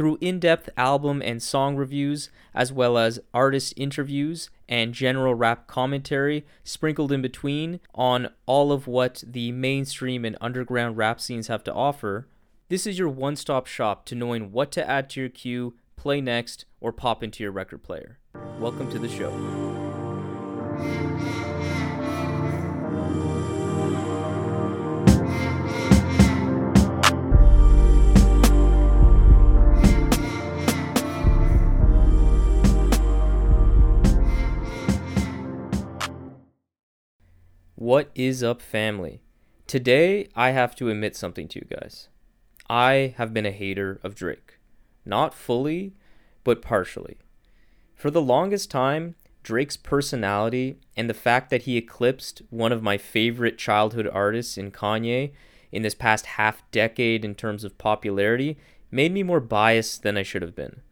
Through in depth album and song reviews, as well as artist interviews and general rap commentary sprinkled in between on all of what the mainstream and underground rap scenes have to offer, this is your one stop shop to knowing what to add to your queue, play next, or pop into your record player. Welcome to the show. What is up, family? Today, I have to admit something to you guys. I have been a hater of Drake. Not fully, but partially. For the longest time, Drake's personality and the fact that he eclipsed one of my favorite childhood artists in Kanye in this past half decade in terms of popularity made me more biased than I should have been.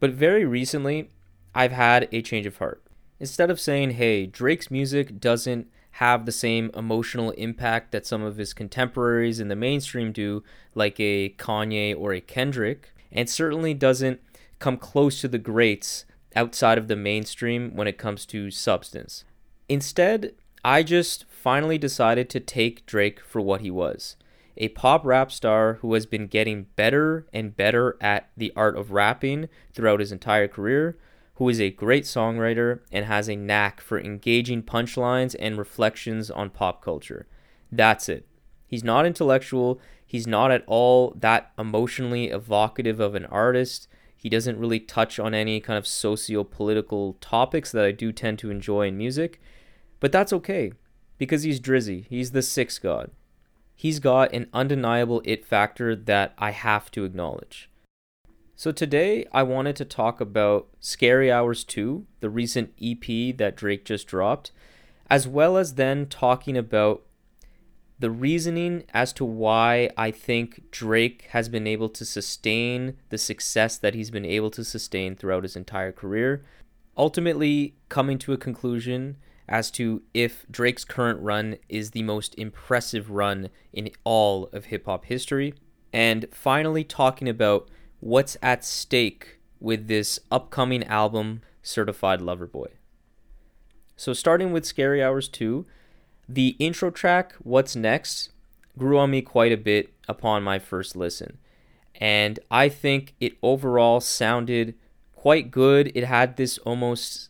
But very recently, I've had a change of heart. Instead of saying, hey, Drake's music doesn't have the same emotional impact that some of his contemporaries in the mainstream do, like a Kanye or a Kendrick, and certainly doesn't come close to the greats outside of the mainstream when it comes to substance. Instead, I just finally decided to take Drake for what he was a pop rap star who has been getting better and better at the art of rapping throughout his entire career, who is a great songwriter and has a knack for engaging punchlines and reflections on pop culture. That's it. He's not intellectual, he's not at all that emotionally evocative of an artist. He doesn't really touch on any kind of socio political topics that I do tend to enjoy in music. But that's okay because he's Drizzy. He's the sixth god. He's got an undeniable it factor that I have to acknowledge. So today I wanted to talk about Scary Hours 2, the recent EP that Drake just dropped, as well as then talking about the reasoning as to why I think Drake has been able to sustain the success that he's been able to sustain throughout his entire career, ultimately coming to a conclusion as to if Drake's current run is the most impressive run in all of hip hop history, and finally talking about what's at stake with this upcoming album, Certified Lover Boy. So, starting with Scary Hours 2, the intro track, What's Next, grew on me quite a bit upon my first listen. And I think it overall sounded quite good. It had this almost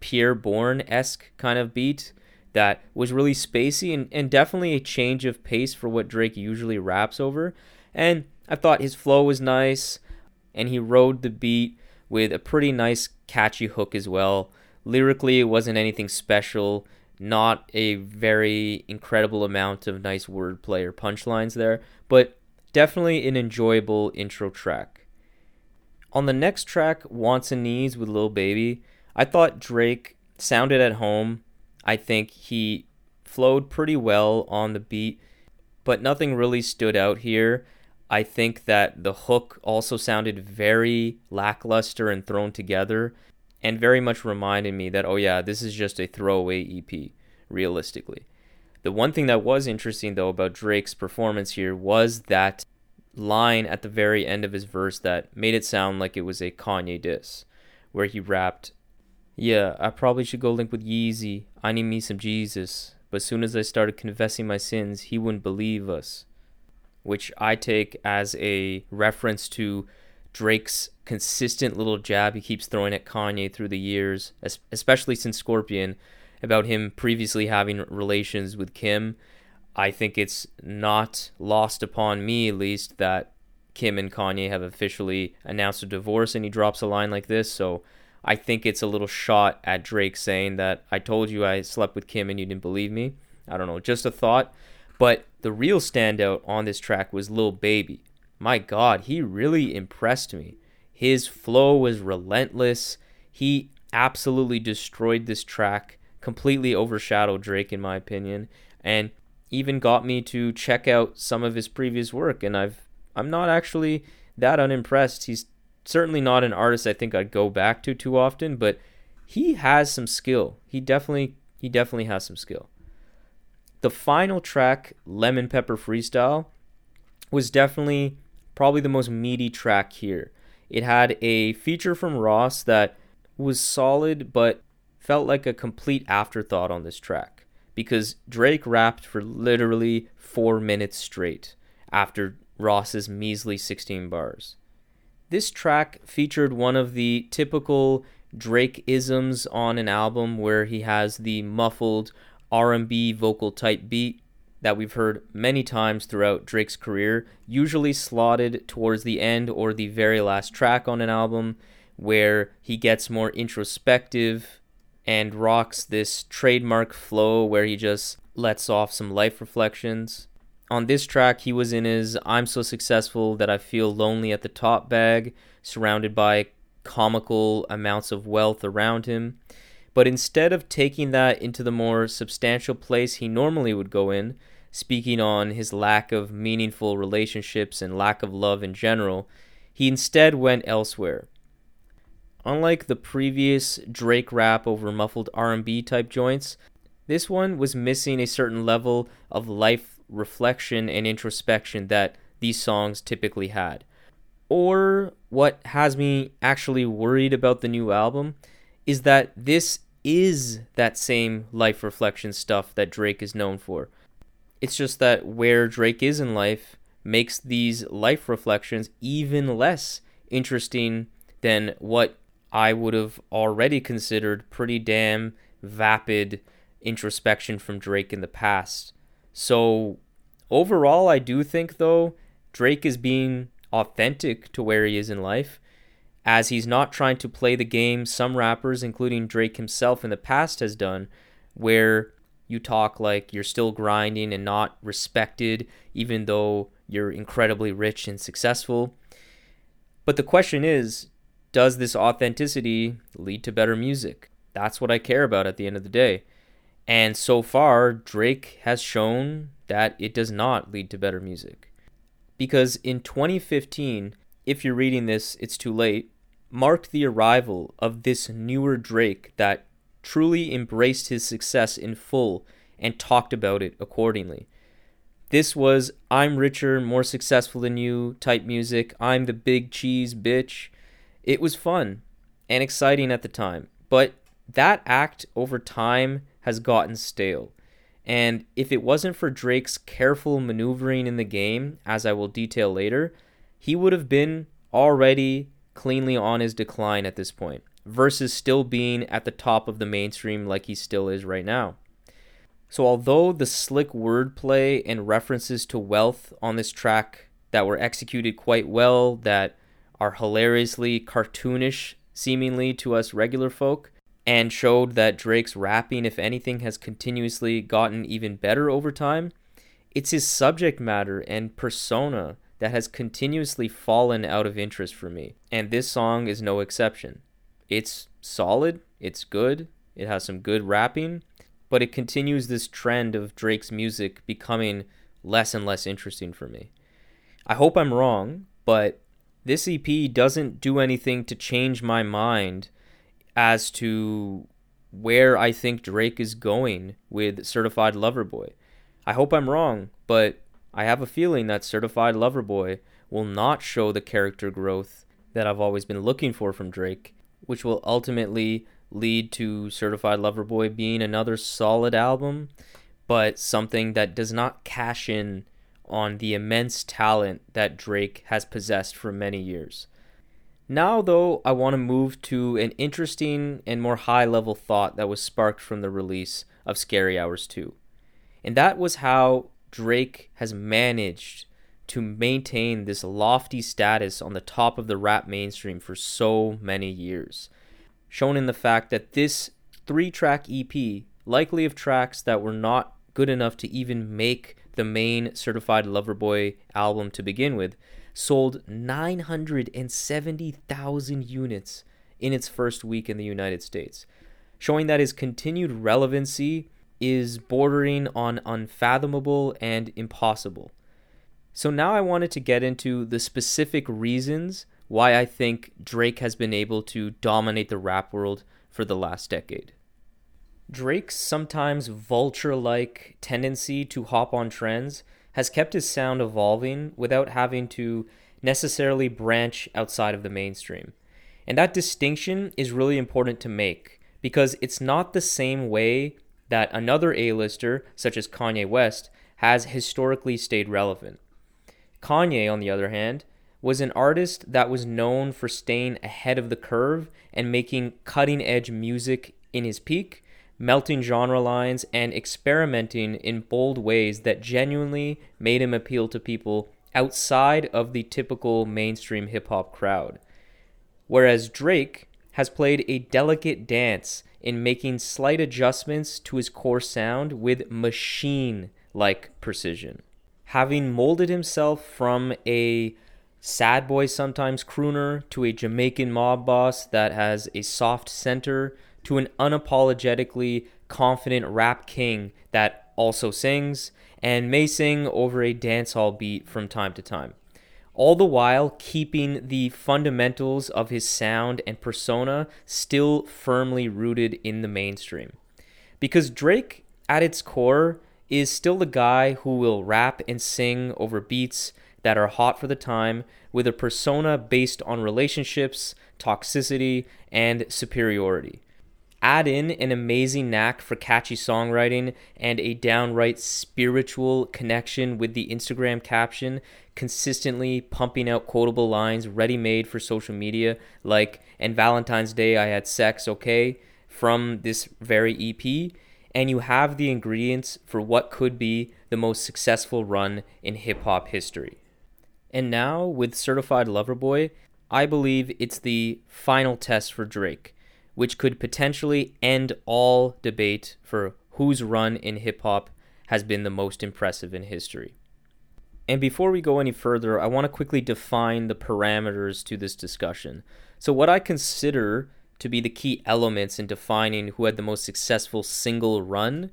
Pi'erre Bourne esque kind of beat that was really spacey and, and definitely a change of pace for what Drake usually raps over. And I thought his flow was nice and he rode the beat with a pretty nice catchy hook as well. Lyrically, it wasn't anything special, not a very incredible amount of nice wordplay or punchlines there, but definitely an enjoyable intro track. On the next track, Wants and Needs with Lil Baby, I thought Drake sounded at home. I think he flowed pretty well on the beat, but nothing really stood out here. I think that the hook also sounded very lackluster and thrown together and very much reminded me that, oh, yeah, this is just a throwaway EP, realistically. The one thing that was interesting, though, about Drake's performance here was that line at the very end of his verse that made it sound like it was a Kanye diss, where he rapped, Yeah, I probably should go link with Yeezy. I need me some Jesus. But soon as I started confessing my sins, he wouldn't believe us which I take as a reference to Drake's consistent little jab he keeps throwing at Kanye through the years, especially since Scorpion, about him previously having relations with Kim. I think it's not lost upon me, at least, that Kim and Kanye have officially announced a divorce and he drops a line like this. So I think it's a little shot at Drake saying that I told you I slept with Kim and you didn't believe me. I don't know, just a thought. But the real standout on this track was Lil Baby. My God, he really impressed me. His flow was relentless. He absolutely destroyed this track, completely overshadowed Drake, in my opinion. And even got me to check out some of his previous work and I've I'm not actually that unimpressed. He's certainly not an artist I think I'd go back to too often, but he has some skill. He definitely he definitely has some skill. The final track, Lemon Pepper Freestyle, was definitely probably the most meaty track here. It had a feature from Ross that was solid but felt like a complete afterthought on this track because Drake rapped for literally 4 minutes straight after Ross's measly 16 bars. This track featured one of the typical Drake isms on an album where he has the muffled R&B vocal type beat that we've heard many times throughout Drake's career, usually slotted towards the end or the very last track on an album where he gets more introspective and rocks this trademark flow where he just lets off some life reflections on this track, he was in his I'm so successful that I feel lonely at the top bag, surrounded by comical amounts of wealth around him. But instead of taking that into the more substantial place he normally would go in, speaking on his lack of meaningful relationships and lack of love in general, he instead went elsewhere. Unlike the previous Drake rap over muffled R&B type joints, this one was missing a certain level of life reflection and introspection that these songs typically had. Or what has me actually worried about the new album is that this is that same life reflection stuff that Drake is known for. It's just that where Drake is in life makes these life reflections even less interesting than what I would have already considered pretty damn vapid introspection from Drake in the past. So overall, I do think though Drake is being authentic to where he is in life, as he's not trying to play the game some rappers, including Drake himself in the past, has done, where you talk like you're still grinding and not respected, even though you're incredibly rich and successful. But the question is, does this authenticity lead to better music? That's what I care about at the end of the day. And so far, Drake has shown that it does not lead to better music. Because in 2015, if you're reading this, it's too late, marked the arrival of this newer Drake that truly embraced his success in full and talked about it accordingly. This was I'm richer, more successful than you type music. I'm the big cheese bitch. It was fun and exciting at the time, but that act over time has gotten stale. And if it wasn't for Drake's careful maneuvering in the game, as I will detail later, he would have been already cleanly on his decline at this point, versus still being at the top of the mainstream like he still is right now. So, although the slick wordplay and references to wealth on this track that were executed quite well, that are hilariously cartoonish seemingly to us regular folk, and showed that Drake's rapping, if anything, has continuously gotten even better over time, it's his subject matter and persona that has continuously fallen out of interest for me. And this song is no exception. It's solid, it's good, it has some good rapping, but it continues this trend of Drake's music becoming less and less interesting for me. I hope I'm wrong, but this EP doesn't do anything to change my mind as to where I think Drake is going with Certified Lover Boy. I hope I'm wrong, but I have a feeling that Certified Lover Boy will not show the character growth that I've always been looking for from Drake, which will ultimately lead to Certified Lover Boy being another solid album, but something that does not cash in on the immense talent that Drake has possessed for many years. Now, though, I want to move to an interesting and more high level thought that was sparked from the release of Scary Hours 2. And that was how Drake has managed to maintain this lofty status on the top of the rap mainstream for so many years. Shown in the fact that this three track EP, likely of tracks that were not good enough to even make the main Certified Lover Boy album to begin with, sold 970,000 units in its first week in the United States, showing that his continued relevancy is bordering on unfathomable and impossible. So now I wanted to get into the specific reasons why I think Drake has been able to dominate the rap world for the last decade. Drake's sometimes vulture like tendency to hop on trends has kept his sound evolving without having to necessarily branch outside of the mainstream. And that distinction is really important to make because it's not the same way that another A-lister, such as Kanye West, has historically stayed relevant. Kanye, on the other hand, was an artist that was known for staying ahead of the curve and making cutting edge music in his peak, melting genre lines, and experimenting in bold ways that genuinely made him appeal to people outside of the typical mainstream hip hop crowd. Whereas Drake has played a delicate dance in making slight adjustments to his core sound with machine like precision. Having molded himself from a sad boy sometimes crooner to a Jamaican mob boss that has a soft center to an unapologetically confident rap king that also sings and may sing over a dancehall beat from time to time. All the while keeping the fundamentals of his sound and persona still firmly rooted in the mainstream. Because Drake, at its core, is still the guy who will rap and sing over beats that are hot for the time with a persona based on relationships, toxicity, and superiority. Add in an amazing knack for catchy songwriting and a downright spiritual connection with the Instagram caption, consistently pumping out quotable lines ready made for social media, like, and Valentine's Day I had sex, okay, from this very EP, and you have the ingredients for what could be the most successful run in hip hop history. And now, with Certified Lover Boy, I believe it's the final test for Drake, which could potentially end all debate for whose run in hip hop has been the most impressive in history. And before we go any further, I want to quickly define the parameters to this discussion. So, what I consider to be the key elements in defining who had the most successful single run,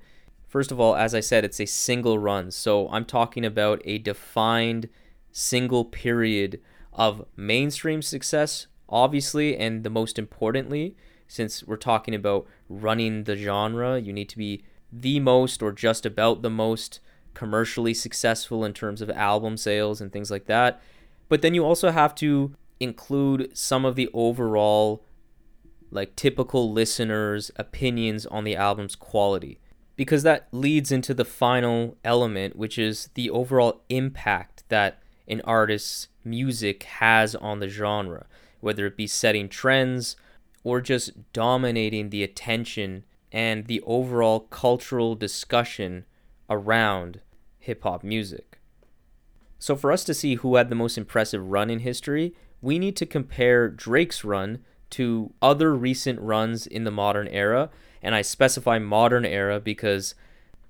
first of all, as I said, it's a single run. So, I'm talking about a defined single period of mainstream success, obviously, and the most importantly, since we're talking about running the genre, you need to be the most or just about the most commercially successful in terms of album sales and things like that. But then you also have to include some of the overall like typical listeners' opinions on the album's quality because that leads into the final element which is the overall impact that an artist's music has on the genre, whether it be setting trends or just dominating the attention and the overall cultural discussion around hip hop music. So, for us to see who had the most impressive run in history, we need to compare Drake's run to other recent runs in the modern era. And I specify modern era because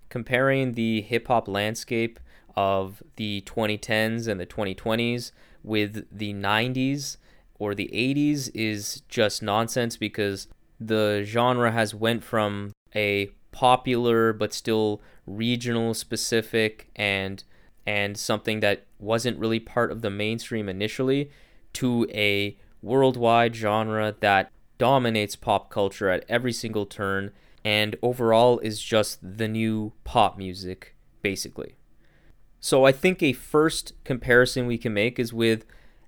comparing the hip hop landscape of the 2010s and the 2020s with the 90s or the 80s is just nonsense because the genre has went from a popular but still regional specific and and something that wasn't really part of the mainstream initially to a worldwide genre that dominates pop culture at every single turn and overall is just the new pop music basically. So I think a first comparison we can make is with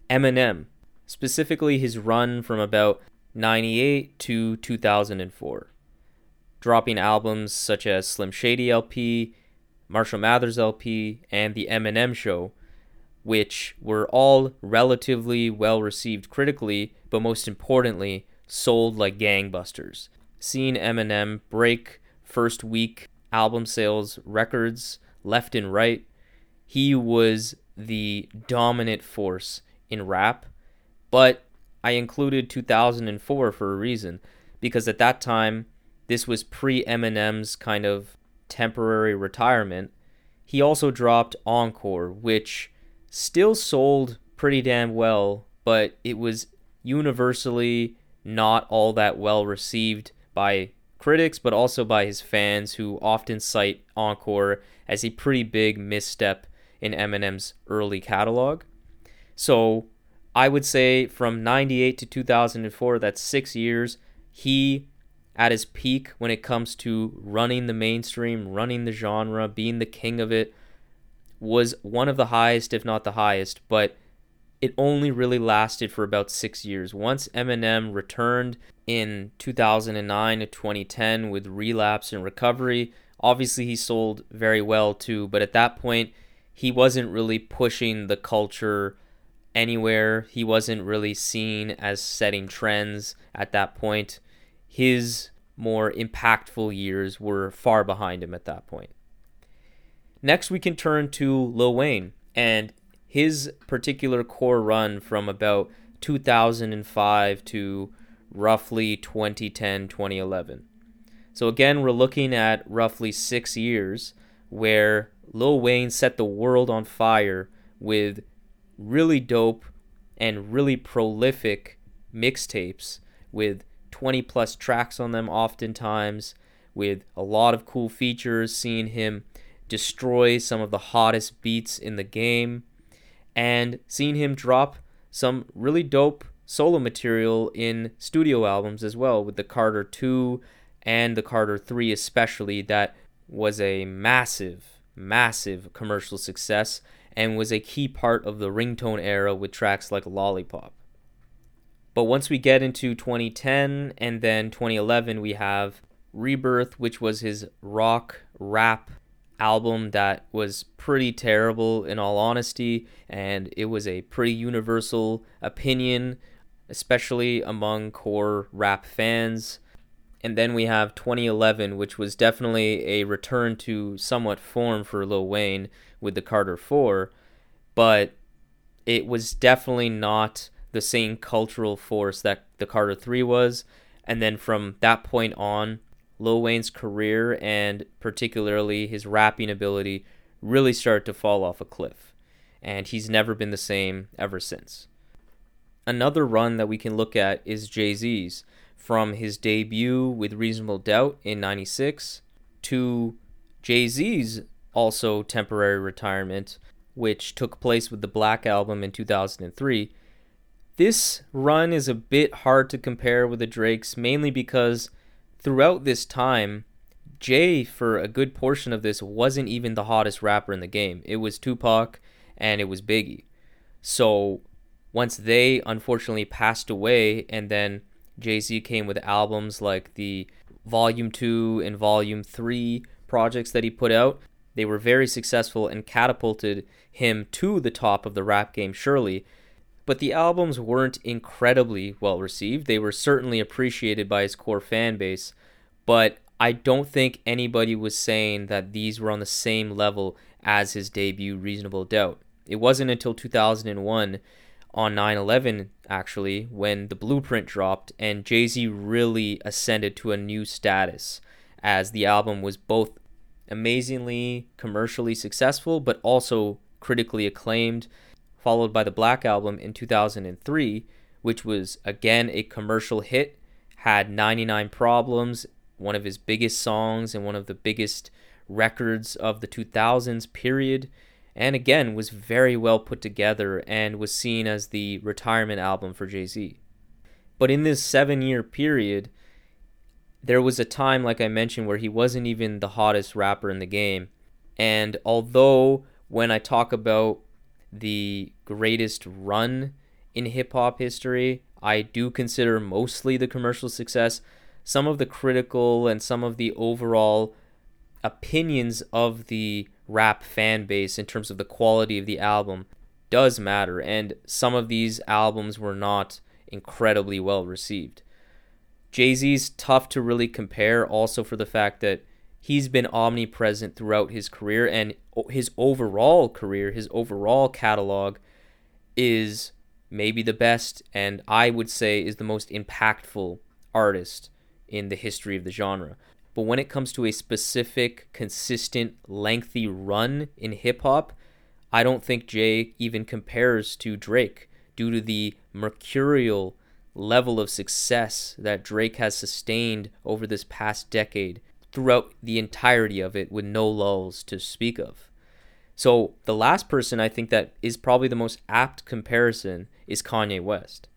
Eminem, specifically his run from about 98 to 2004, dropping albums such as Slim Shady LP, Marshall Mathers LP, and The Eminem Show, which were all relatively well received critically, but most importantly, sold like gangbusters. Seeing Eminem break first week album sales records left and right he was the dominant force in rap, but I included 2004 for a reason because at that time this was pre Eminem's kind of temporary retirement. He also dropped Encore, which still sold pretty damn well, but it was universally not all that well received by critics, but also by his fans who often cite Encore as a pretty big misstep in Eminem's early catalog. So I would say from 98 to 2004, that's six years, he at his peak when it comes to running the mainstream, running the genre, being the king of it, was one of the highest, if not the highest, but it only really lasted for about six years. Once Eminem returned in 2009 to 2010 with relapse and recovery, obviously he sold very well too, but at that point, he wasn't really pushing the culture anywhere. He wasn't really seen as setting trends at that point his more impactful years were far behind him at that point. Next, we can turn to Lil Wayne and his particular core run from about 2005 to roughly 2010 2011. So, again, we're looking at roughly six years where Lil Wayne set the world on fire with really dope and really prolific mixtapes with 20 plus tracks on them, oftentimes, with a lot of cool features, seeing him destroy some of the hottest beats in the game, and seeing him drop some really dope solo material in studio albums as well, with the Carter 2 and the Carter 3, especially, that was a massive, massive commercial success and was a key part of the ringtone era with tracks like Lollipop. But once we get into 2010 and then 2011, we have Rebirth, which was his rock rap album that was pretty terrible in all honesty, and it was a pretty universal opinion, especially among core rap fans. And then we have 2011, which was definitely a return to somewhat form for Lil Wayne with the Carter 4, but it was definitely not the same cultural force that the Carter 3 was. And then from that point on, Lil Wayne's career and particularly his rapping ability really started to fall off a cliff. And he's never been the same ever since. Another run that we can look at is Jay Z's. From his debut with Reasonable Doubt in 96 to Jay Z's also temporary retirement, which took place with the Black Album in 2003 this run is a bit hard to compare with the Drake's, mainly because throughout this time, Jay, for a good portion of this, wasn't even the hottest rapper in the game. It was Tupac and it was Biggie. So once they unfortunately passed away, and then Jay Z came with albums like the Volume 2 and Volume 3 projects that he put out, they were very successful and catapulted him to the top of the rap game, surely but the albums weren't incredibly well received. They were certainly appreciated by his core fan base, but I don't think anybody was saying that these were on the same level as his debut Reasonable Doubt. It wasn't until 2001 on 9/11 actually when the Blueprint dropped and Jay-Z really ascended to a new status as the album was both amazingly commercially successful but also critically acclaimed followed by the Black Album in 2003, which was again a commercial hit, had 99 Problems, one of his biggest songs and one of the biggest records of the 2000s period, and again was very well put together and was seen as the retirement album for Jay Z. But in this seven year period, there was a time, like I mentioned, where he wasn't even the hottest rapper in the game. And although when I talk about the greatest run in hip hop history. I do consider mostly the commercial success. Some of the critical and some of the overall opinions of the rap fan base in terms of the quality of the album does matter, and some of these albums were not incredibly well received. Jay Z's tough to really compare, also for the fact that he's been omnipresent throughout his career and his overall career, his overall catalog is maybe the best and I would say is the most impactful artist in the history of the genre. But when it comes to a specific, consistent, lengthy run in hip hop, I don't think Jay even compares to Drake due to the mercurial level of success that Drake has sustained over this past decade throughout the entirety of it with no lulls to speak of. So, the last person I think that is probably the most apt comparison is Kanye West.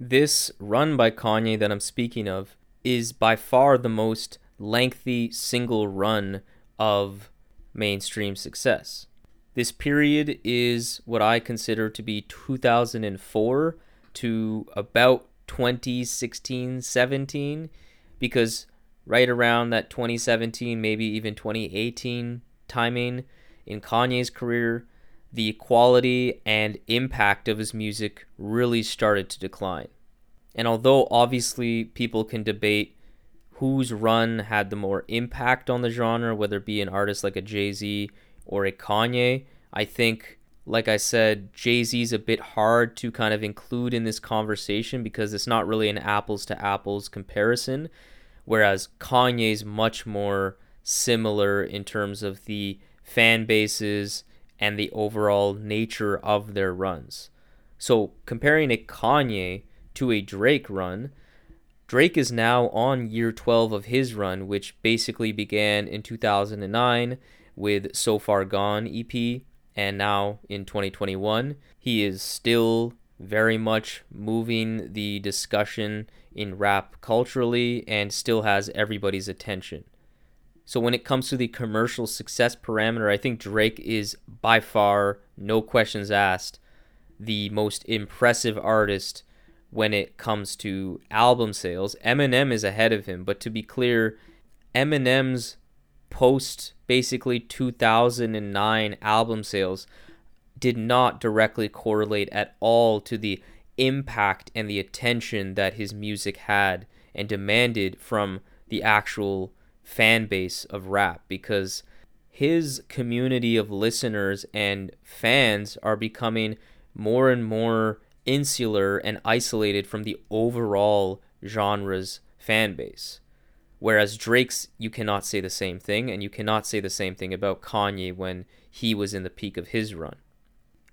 This run by Kanye that I'm speaking of is by far the most lengthy single run of mainstream success. This period is what I consider to be 2004 to about 2016 17 because right around that 2017 maybe even 2018 timing in Kanye's career the quality and impact of his music really started to decline. And although obviously people can debate whose run had the more impact on the genre, whether it be an artist like a Jay Z or a Kanye, I think like I said, Jay Z's a bit hard to kind of include in this conversation because it's not really an apples to apples comparison, whereas Kanye's much more similar in terms of the fan bases and the overall nature of their runs. So, comparing a Kanye to a Drake run, Drake is now on year 12 of his run, which basically began in 2009 with So Far Gone EP and now in 2021, he is still very much moving the discussion in rap culturally and still has everybody's attention. So when it comes to the commercial success parameter, I think Drake is by far, no questions asked, the most impressive artist when it comes to album sales. Eminem is ahead of him, but to be clear, Eminem's post basically 2009 album sales did not directly correlate at all to the impact and the attention that his music had and demanded from the actual fan base of rap because his community of listeners and fans are becoming more and more insular and isolated from the overall genre's fan base. Whereas Drake's, you cannot say the same thing, and you cannot say the same thing about Kanye when he was in the peak of his run.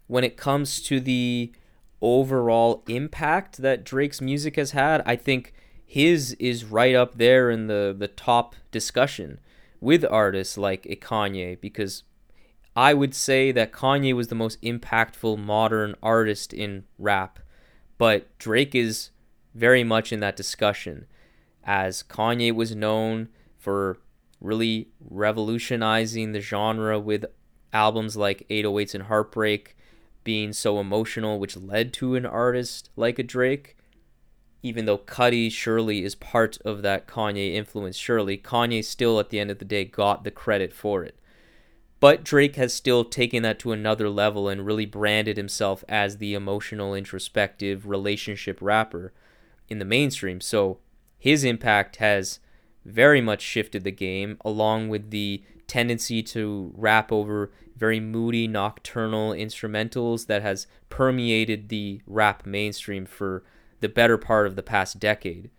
When it comes to the overall impact that Drake's music has had, I think his is right up there in the, the top discussion with artists like a Kanye because I would say that Kanye was the most impactful modern artist in rap, but Drake is very much in that discussion as Kanye was known for really revolutionizing the genre with albums like 808s and Heartbreak being so emotional, which led to an artist like a Drake. Even though Cudi surely is part of that Kanye influence, surely Kanye still at the end of the day got the credit for it. But Drake has still taken that to another level and really branded himself as the emotional, introspective relationship rapper in the mainstream. So his impact has very much shifted the game, along with the tendency to rap over very moody, nocturnal instrumentals that has permeated the rap mainstream for the better part of the past decade.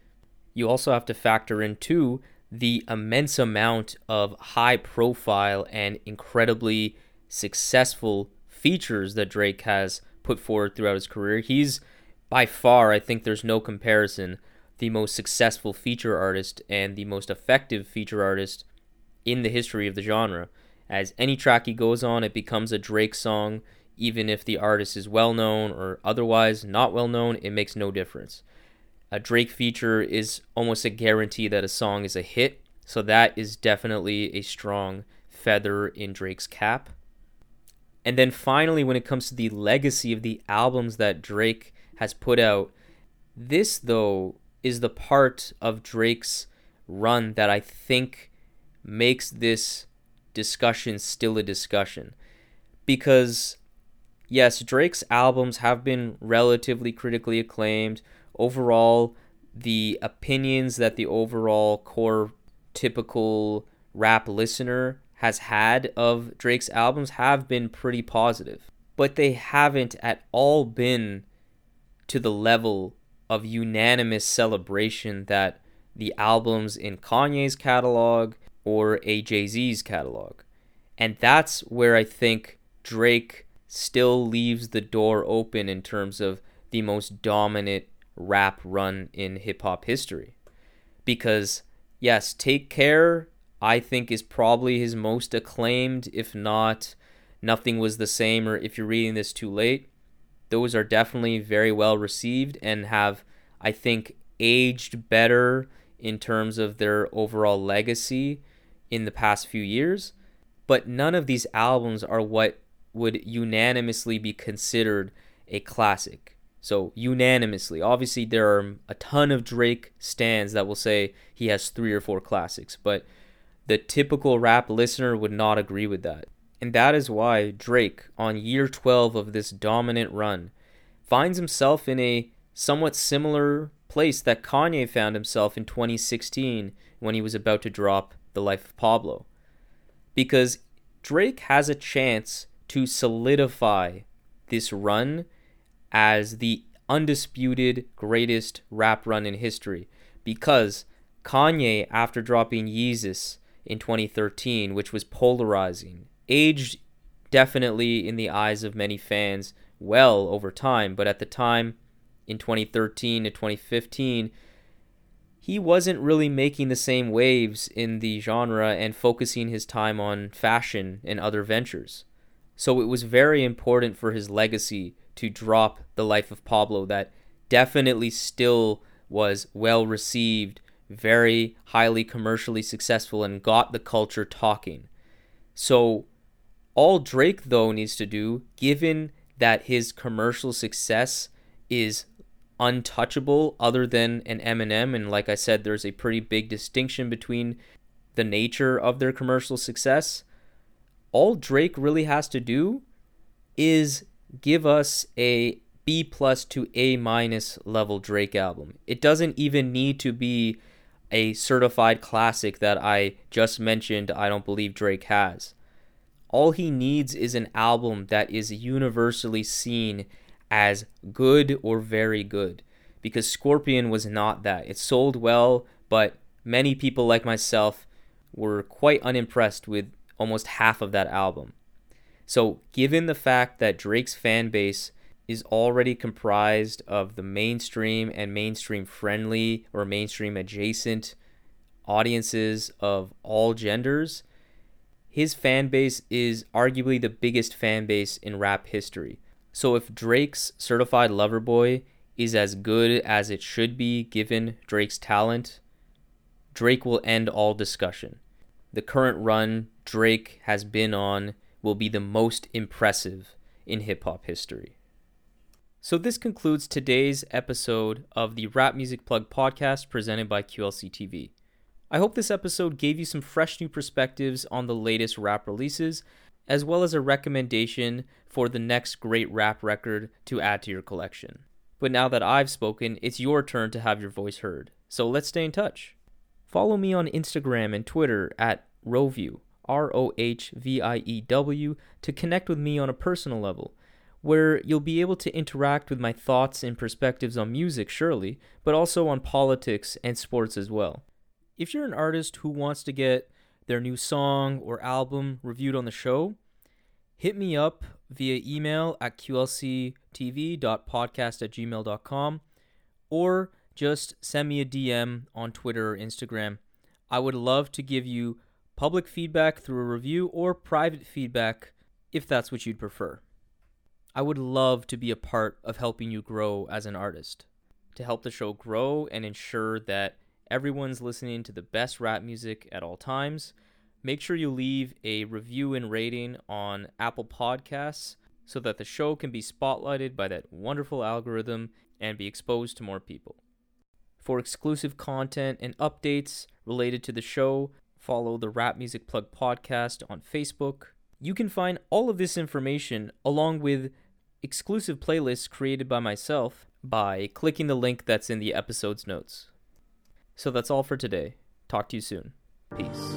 You also have to factor in, too, the immense amount of high profile and incredibly successful features that Drake has put forward throughout his career. He's by far, I think there's no comparison the most successful feature artist and the most effective feature artist in the history of the genre. As any track he goes on, it becomes a Drake song, even if the artist is well known or otherwise not well known, it makes no difference. A Drake feature is almost a guarantee that a song is a hit, so that is definitely a strong feather in Drake's cap. And then finally, when it comes to the legacy of the albums that Drake has put out, this though is the part of Drake's run that I think makes this discussion still a discussion. Because, yes, Drake's albums have been relatively critically acclaimed. Overall, the opinions that the overall core typical rap listener has had of Drake's albums have been pretty positive. But they haven't at all been to the level of unanimous celebration that the albums in Kanye's catalog or a Jay Z's catalog. And that's where I think Drake still leaves the door open in terms of the most dominant rap run in hip hop history. Because, yes, Take Care, I think, is probably his most acclaimed, if not Nothing Was the Same, or if you're reading this too late. Those are definitely very well received and have, I think, aged better in terms of their overall legacy in the past few years. But none of these albums are what would unanimously be considered a classic. So, unanimously. Obviously, there are a ton of Drake stands that will say he has three or four classics, but the typical rap listener would not agree with that. And that is why Drake, on year 12 of this dominant run, finds himself in a somewhat similar place that Kanye found himself in 2016 when he was about to drop The Life of Pablo. Because Drake has a chance to solidify this run as the undisputed greatest rap run in history. Because Kanye, after dropping Yeezus in 2013, which was polarizing, aged definitely in the eyes of many fans well over time, but at the time in 2013 to 2015, he wasn't really making the same waves in the genre and focusing his time on fashion and other ventures. So it was very important for his legacy to drop The Life of Pablo that definitely still was well received, very highly commercially successful, and got the culture talking. So all Drake, though, needs to do, given that his commercial success is untouchable other than an Eminem, and like I said, there's a pretty big distinction between the nature of their commercial success. All Drake really has to do is give us a B plus to A minus level Drake album. It doesn't even need to be a certified classic that I just mentioned, I don't believe Drake has. All he needs is an album that is universally seen as good or very good. Because Scorpion was not that. It sold well, but many people like myself were quite unimpressed with almost half of that album. So, given the fact that Drake's fan base is already comprised of the mainstream and mainstream friendly or mainstream adjacent audiences of all genders, his fan base is arguably the biggest fan base in rap history. So if Drake's Certified Lover Boy is as good as it should be given Drake's talent, Drake will end all discussion. The current run Drake has been on will be the most impressive in hip hop history. So, this concludes today's episode of the Rap Music Plug podcast presented by QLC TV. I hope this episode gave you some fresh new perspectives on the latest rap releases, as well as a recommendation for the next great rap record to add to your collection. But now that I've spoken, it's your turn to have your voice heard. So let's stay in touch. Follow me on Instagram and Twitter at Rohview, R O H V I E W, to connect with me on a personal level, where you'll be able to interact with my thoughts and perspectives on music, surely, but also on politics and sports as well if you're an artist who wants to get their new song or album reviewed on the show, hit me up via email at qlctv.podcast at gmail.com or just send me a DM on Twitter or Instagram. I would love to give you public feedback through a review or private feedback if that's what you'd prefer. I would love to be a part of helping you grow as an artist, to help the show grow and ensure that everyone's listening to the best rap music at all times. Make sure you leave a review and rating on Apple Podcasts so that the show can be spotlighted by that wonderful algorithm and be exposed to more people. For exclusive content and updates related to the show, follow the Rap Music Plug podcast on Facebook. You can find all of this information along with exclusive playlists created by myself by clicking the link that's in the episode's notes. So that's all for today. Talk to you soon. Peace.